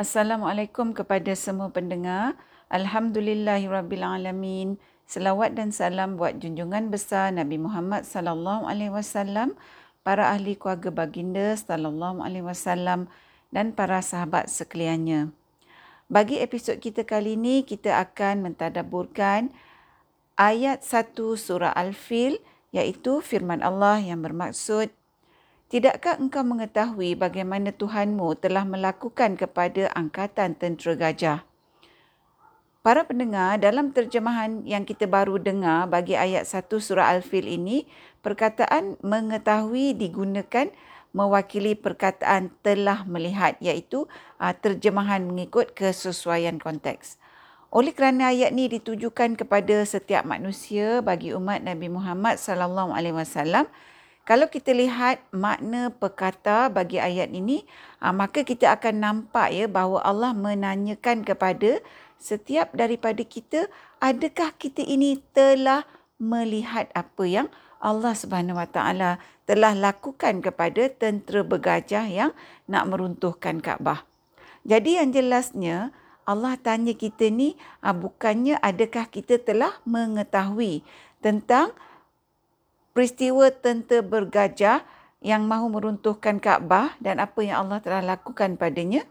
Assalamualaikum kepada semua pendengar. Alhamdulillahirabbilalamin. Selawat dan salam buat junjungan besar Nabi Muhammad sallallahu alaihi wasallam, para ahli keluarga baginda sallallahu alaihi wasallam dan para sahabat sekaliannya. Bagi episod kita kali ini, kita akan mentadaburkan ayat 1 surah Al-Fil iaitu firman Allah yang bermaksud Tidakkah engkau mengetahui bagaimana Tuhanmu telah melakukan kepada angkatan tentera gajah? Para pendengar, dalam terjemahan yang kita baru dengar bagi ayat 1 surah Al-Fil ini, perkataan mengetahui digunakan mewakili perkataan telah melihat iaitu uh, terjemahan mengikut kesesuaian konteks. Oleh kerana ayat ini ditujukan kepada setiap manusia bagi umat Nabi Muhammad sallallahu alaihi wasallam, kalau kita lihat makna perkata bagi ayat ini, ah, maka kita akan nampak ya bahawa Allah menanyakan kepada setiap daripada kita, adakah kita ini telah melihat apa yang Allah Subhanahu Wa Taala telah lakukan kepada tentera bergajah yang nak meruntuhkan Kaabah. Jadi yang jelasnya Allah tanya kita ni ah, bukannya adakah kita telah mengetahui tentang peristiwa tentera bergajah yang mahu meruntuhkan Kaabah dan apa yang Allah telah lakukan padanya,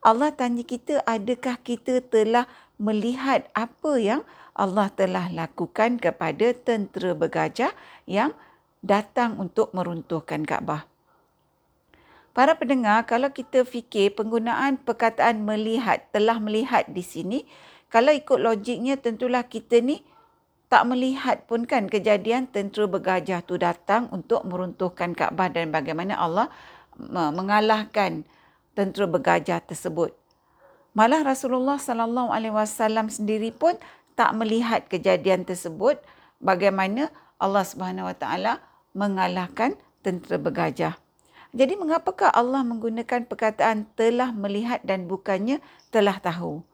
Allah tanya kita adakah kita telah melihat apa yang Allah telah lakukan kepada tentera bergajah yang datang untuk meruntuhkan Kaabah. Para pendengar, kalau kita fikir penggunaan perkataan melihat, telah melihat di sini, kalau ikut logiknya tentulah kita ni tak melihat pun kan kejadian tentera bergajah tu datang untuk meruntuhkan Kaabah dan bagaimana Allah mengalahkan tentera bergajah tersebut. Malah Rasulullah sallallahu alaihi wasallam sendiri pun tak melihat kejadian tersebut bagaimana Allah Subhanahu wa taala mengalahkan tentera bergajah. Jadi mengapakah Allah menggunakan perkataan telah melihat dan bukannya telah tahu?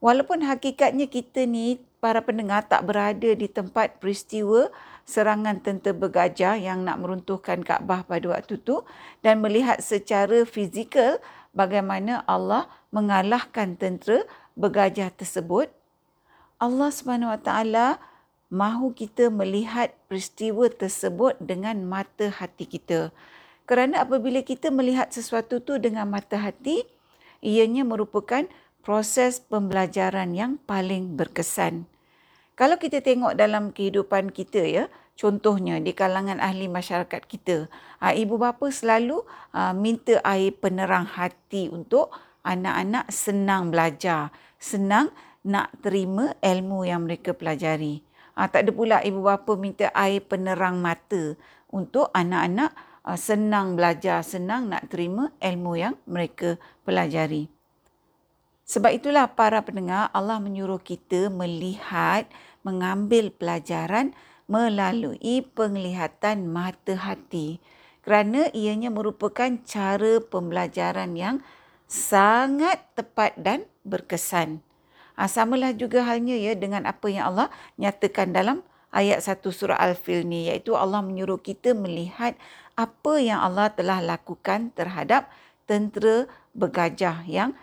Walaupun hakikatnya kita ni para pendengar tak berada di tempat peristiwa serangan tentera bergajah yang nak meruntuhkan Kaabah pada waktu itu dan melihat secara fizikal bagaimana Allah mengalahkan tentera bergajah tersebut Allah Taala mahu kita melihat peristiwa tersebut dengan mata hati kita. Kerana apabila kita melihat sesuatu tu dengan mata hati, ianya merupakan proses pembelajaran yang paling berkesan. Kalau kita tengok dalam kehidupan kita ya, contohnya di kalangan ahli masyarakat kita, ah, ibu bapa selalu ah, minta air penerang hati untuk anak-anak senang belajar, senang nak terima ilmu yang mereka pelajari. Ah, tak ada pula ibu bapa minta air penerang mata untuk anak-anak senang belajar, senang nak terima ilmu yang mereka pelajari. Sebab itulah para pendengar Allah menyuruh kita melihat, mengambil pelajaran melalui penglihatan mata hati. Kerana ianya merupakan cara pembelajaran yang sangat tepat dan berkesan. Ha, samalah juga halnya ya dengan apa yang Allah nyatakan dalam ayat 1 surah Al-Fil ni iaitu Allah menyuruh kita melihat apa yang Allah telah lakukan terhadap tentera bergajah yang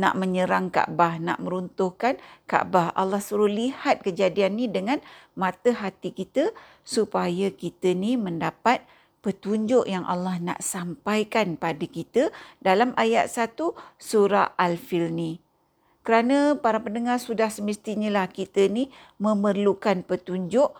nak menyerang Kaabah, nak meruntuhkan Kaabah. Allah suruh lihat kejadian ni dengan mata hati kita supaya kita ni mendapat petunjuk yang Allah nak sampaikan pada kita dalam ayat 1 surah Al-Fil ni. Kerana para pendengar sudah semestinya lah kita ni memerlukan petunjuk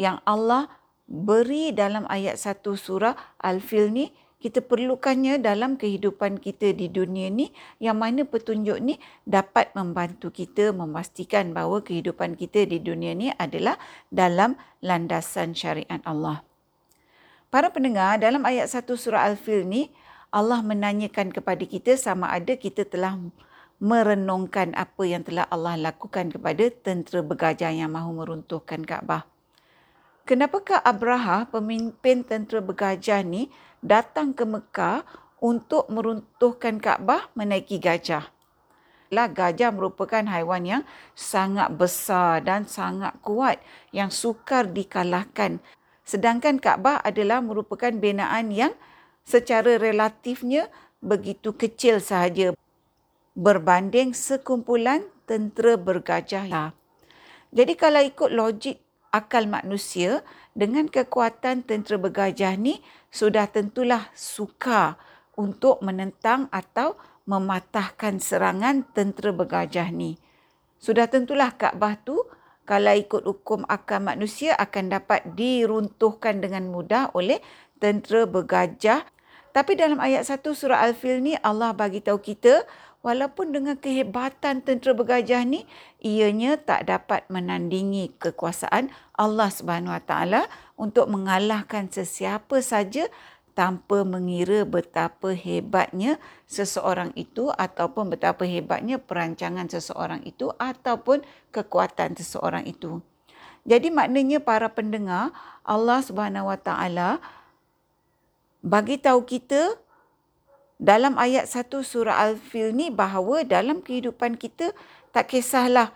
yang Allah beri dalam ayat 1 surah Al-Fil ni kita perlukannya dalam kehidupan kita di dunia ni yang mana petunjuk ni dapat membantu kita memastikan bahawa kehidupan kita di dunia ni adalah dalam landasan syariat Allah. Para pendengar, dalam ayat 1 surah Al-Fil ni Allah menanyakan kepada kita sama ada kita telah merenungkan apa yang telah Allah lakukan kepada tentera bergajah yang mahu meruntuhkan Kaabah. Kenapakah Abraha, pemimpin tentera bergajah ni, datang ke Mekah untuk meruntuhkan Kaabah menaiki gajah? Lah gajah merupakan haiwan yang sangat besar dan sangat kuat yang sukar dikalahkan. Sedangkan Kaabah adalah merupakan binaan yang secara relatifnya begitu kecil sahaja. berbanding sekumpulan tentera bergajah. Jadi kalau ikut logik akal manusia dengan kekuatan tentera bergajah ni sudah tentulah sukar untuk menentang atau mematahkan serangan tentera bergajah ni. Sudah tentulah Kaabah tu kalau ikut hukum akal manusia akan dapat diruntuhkan dengan mudah oleh tentera bergajah. Tapi dalam ayat 1 surah Al-Fil ni Allah bagi tahu kita walaupun dengan kehebatan tentera bergajah ni ianya tak dapat menandingi kekuasaan Allah Subhanahu Wa Taala untuk mengalahkan sesiapa saja tanpa mengira betapa hebatnya seseorang itu ataupun betapa hebatnya perancangan seseorang itu ataupun kekuatan seseorang itu. Jadi maknanya para pendengar Allah Subhanahu Wa Taala bagi tahu kita dalam ayat 1 surah Al-Fil ni bahawa dalam kehidupan kita tak kisahlah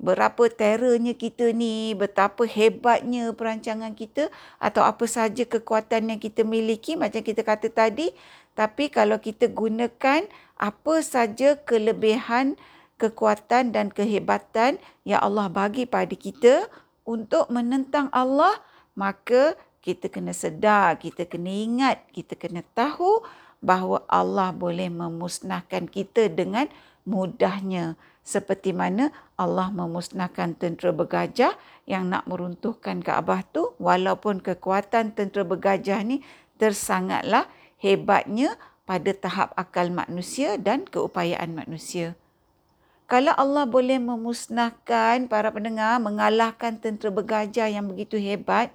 berapa terornya kita ni, betapa hebatnya perancangan kita atau apa sahaja kekuatan yang kita miliki macam kita kata tadi. Tapi kalau kita gunakan apa saja kelebihan, kekuatan dan kehebatan yang Allah bagi pada kita untuk menentang Allah, maka kita kena sedar, kita kena ingat, kita kena tahu bahawa Allah boleh memusnahkan kita dengan mudahnya seperti mana Allah memusnahkan tentera bergajah yang nak meruntuhkan Kaabah tu walaupun kekuatan tentera bergajah ni tersangatlah hebatnya pada tahap akal manusia dan keupayaan manusia. Kalau Allah boleh memusnahkan para pendengar mengalahkan tentera bergajah yang begitu hebat,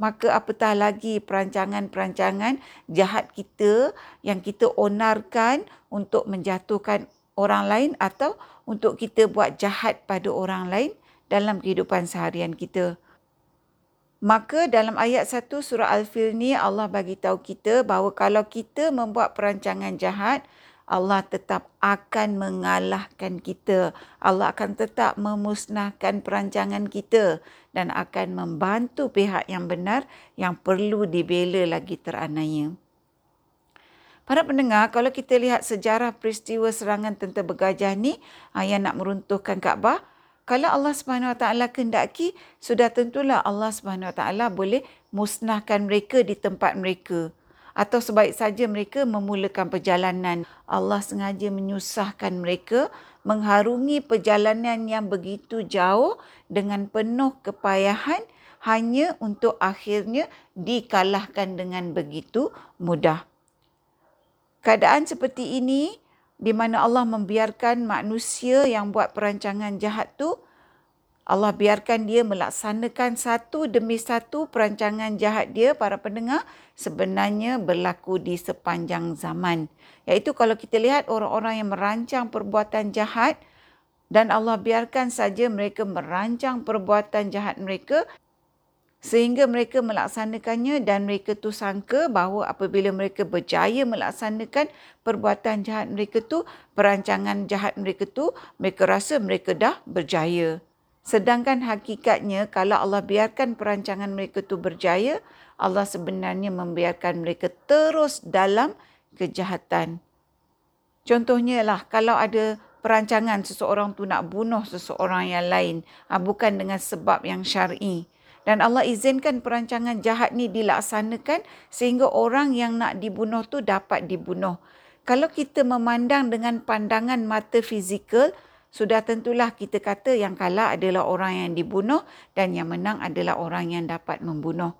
maka apatah lagi perancangan-perancangan jahat kita yang kita onarkan untuk menjatuhkan orang lain atau untuk kita buat jahat pada orang lain dalam kehidupan seharian kita. Maka dalam ayat 1 surah Al-Fil ni Allah bagi tahu kita bahawa kalau kita membuat perancangan jahat, Allah tetap akan mengalahkan kita. Allah akan tetap memusnahkan perancangan kita dan akan membantu pihak yang benar yang perlu dibela lagi teranaya. Para pendengar, kalau kita lihat sejarah peristiwa serangan tentera bergajah ni ah, yang nak meruntuhkan Kaabah, kalau Allah Subhanahu Wa Taala kehendaki, sudah tentulah Allah Subhanahu Wa Taala boleh musnahkan mereka di tempat mereka atau sebaik saja mereka memulakan perjalanan. Allah sengaja menyusahkan mereka mengharungi perjalanan yang begitu jauh dengan penuh kepayahan hanya untuk akhirnya dikalahkan dengan begitu mudah. Keadaan seperti ini di mana Allah membiarkan manusia yang buat perancangan jahat tu Allah biarkan dia melaksanakan satu demi satu perancangan jahat dia para pendengar sebenarnya berlaku di sepanjang zaman. Iaitu kalau kita lihat orang-orang yang merancang perbuatan jahat dan Allah biarkan saja mereka merancang perbuatan jahat mereka sehingga mereka melaksanakannya dan mereka tu sangka bahawa apabila mereka berjaya melaksanakan perbuatan jahat mereka tu, perancangan jahat mereka tu, mereka rasa mereka dah berjaya. Sedangkan hakikatnya kalau Allah biarkan perancangan mereka itu berjaya, Allah sebenarnya membiarkan mereka terus dalam kejahatan. Contohnya lah kalau ada perancangan seseorang tu nak bunuh seseorang yang lain, ah, bukan dengan sebab yang syar'i. Dan Allah izinkan perancangan jahat ni dilaksanakan sehingga orang yang nak dibunuh tu dapat dibunuh. Kalau kita memandang dengan pandangan mata fizikal, sudah tentulah kita kata yang kalah adalah orang yang dibunuh dan yang menang adalah orang yang dapat membunuh.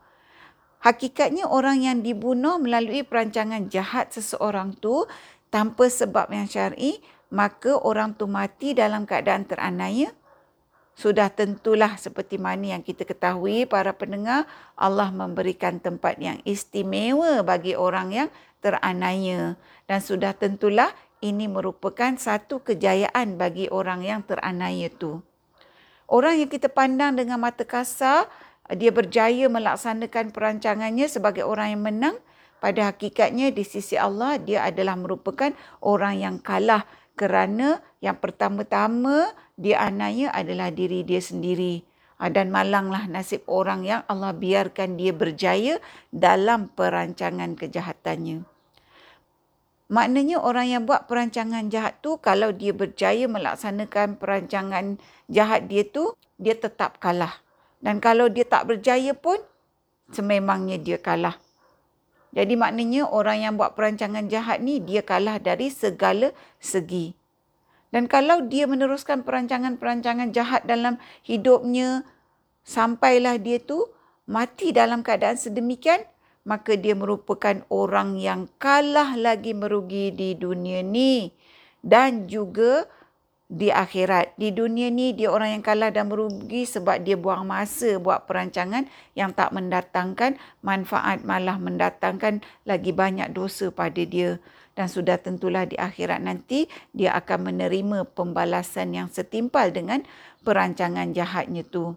Hakikatnya orang yang dibunuh melalui perancangan jahat seseorang tu tanpa sebab yang syar'i, maka orang tu mati dalam keadaan teranaya. Sudah tentulah seperti mana yang kita ketahui para pendengar, Allah memberikan tempat yang istimewa bagi orang yang teranaya. Dan sudah tentulah ini merupakan satu kejayaan bagi orang yang teranaya itu. Orang yang kita pandang dengan mata kasar, dia berjaya melaksanakan perancangannya sebagai orang yang menang. Pada hakikatnya di sisi Allah, dia adalah merupakan orang yang kalah kerana yang pertama-tama dia anaya adalah diri dia sendiri. Ah, dan malanglah nasib orang yang Allah biarkan dia berjaya dalam perancangan kejahatannya. Maknanya orang yang buat perancangan jahat tu kalau dia berjaya melaksanakan perancangan jahat dia tu, dia tetap kalah. Dan kalau dia tak berjaya pun, sememangnya dia kalah. Jadi maknanya orang yang buat perancangan jahat ni, dia kalah dari segala segi. Dan kalau dia meneruskan perancangan-perancangan jahat dalam hidupnya, sampailah dia tu mati dalam keadaan sedemikian, maka dia merupakan orang yang kalah lagi merugi di dunia ni dan juga di akhirat. Di dunia ni dia orang yang kalah dan merugi sebab dia buang masa buat perancangan yang tak mendatangkan manfaat malah mendatangkan lagi banyak dosa pada dia. Dan sudah tentulah di akhirat nanti dia akan menerima pembalasan yang setimpal dengan perancangan jahatnya tu.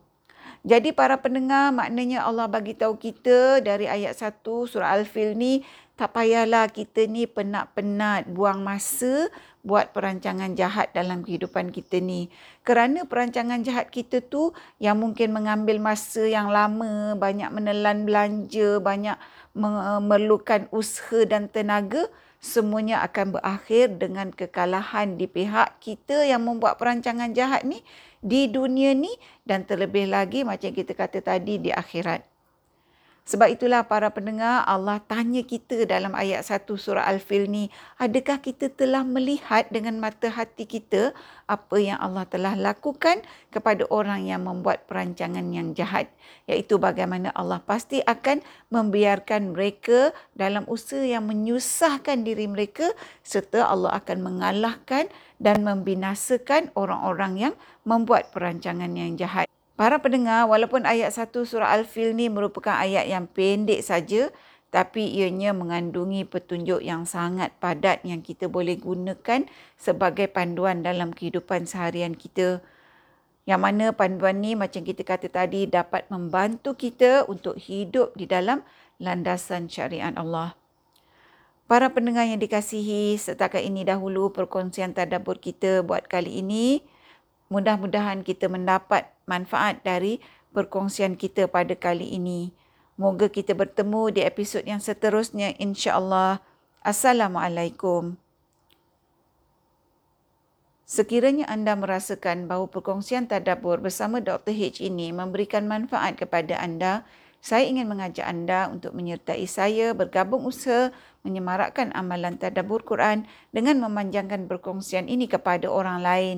Jadi para pendengar maknanya Allah bagi tahu kita dari ayat 1 surah Al-Fil ni tak payahlah kita ni penat-penat buang masa buat perancangan jahat dalam kehidupan kita ni. Kerana perancangan jahat kita tu yang mungkin mengambil masa yang lama, banyak menelan belanja, banyak memerlukan usaha dan tenaga, semuanya akan berakhir dengan kekalahan di pihak kita yang membuat perancangan jahat ni di dunia ni dan terlebih lagi macam kita kata tadi di akhirat. Sebab itulah para pendengar Allah tanya kita dalam ayat 1 surah Al-Fil ni, adakah kita telah melihat dengan mata hati kita apa yang Allah telah lakukan kepada orang yang membuat perancangan yang jahat? Iaitu bagaimana Allah pasti akan membiarkan mereka dalam usaha yang menyusahkan diri mereka serta Allah akan mengalahkan dan membinasakan orang-orang yang membuat perancangan yang jahat. Para pendengar, walaupun ayat 1 surah Al-Fil ni merupakan ayat yang pendek saja, tapi ianya mengandungi petunjuk yang sangat padat yang kita boleh gunakan sebagai panduan dalam kehidupan seharian kita. Yang mana panduan ni macam kita kata tadi dapat membantu kita untuk hidup di dalam landasan syariat Allah. Para pendengar yang dikasihi, setakat ini dahulu perkongsian tadabbur kita buat kali ini. Mudah-mudahan kita mendapat manfaat dari perkongsian kita pada kali ini. Moga kita bertemu di episod yang seterusnya insya-Allah. Assalamualaikum. Sekiranya anda merasakan bahawa perkongsian tadabbur bersama Dr. H ini memberikan manfaat kepada anda, saya ingin mengajak anda untuk menyertai saya bergabung usaha menyemarakkan amalan tadabbur Quran dengan memanjangkan perkongsian ini kepada orang lain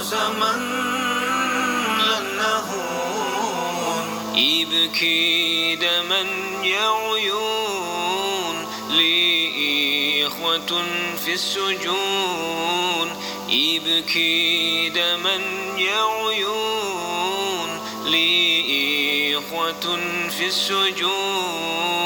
قسما لن نهون يبكي دما يا عيون لي إخوة في السجون يبكي دما يا عيون لي إخوة في السجون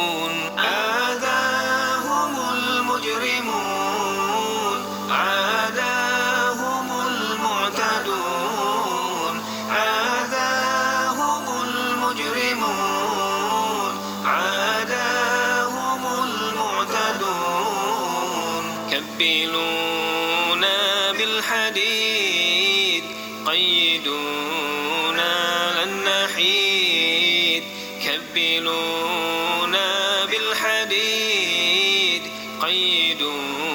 يستبدلون بالحديد قيدون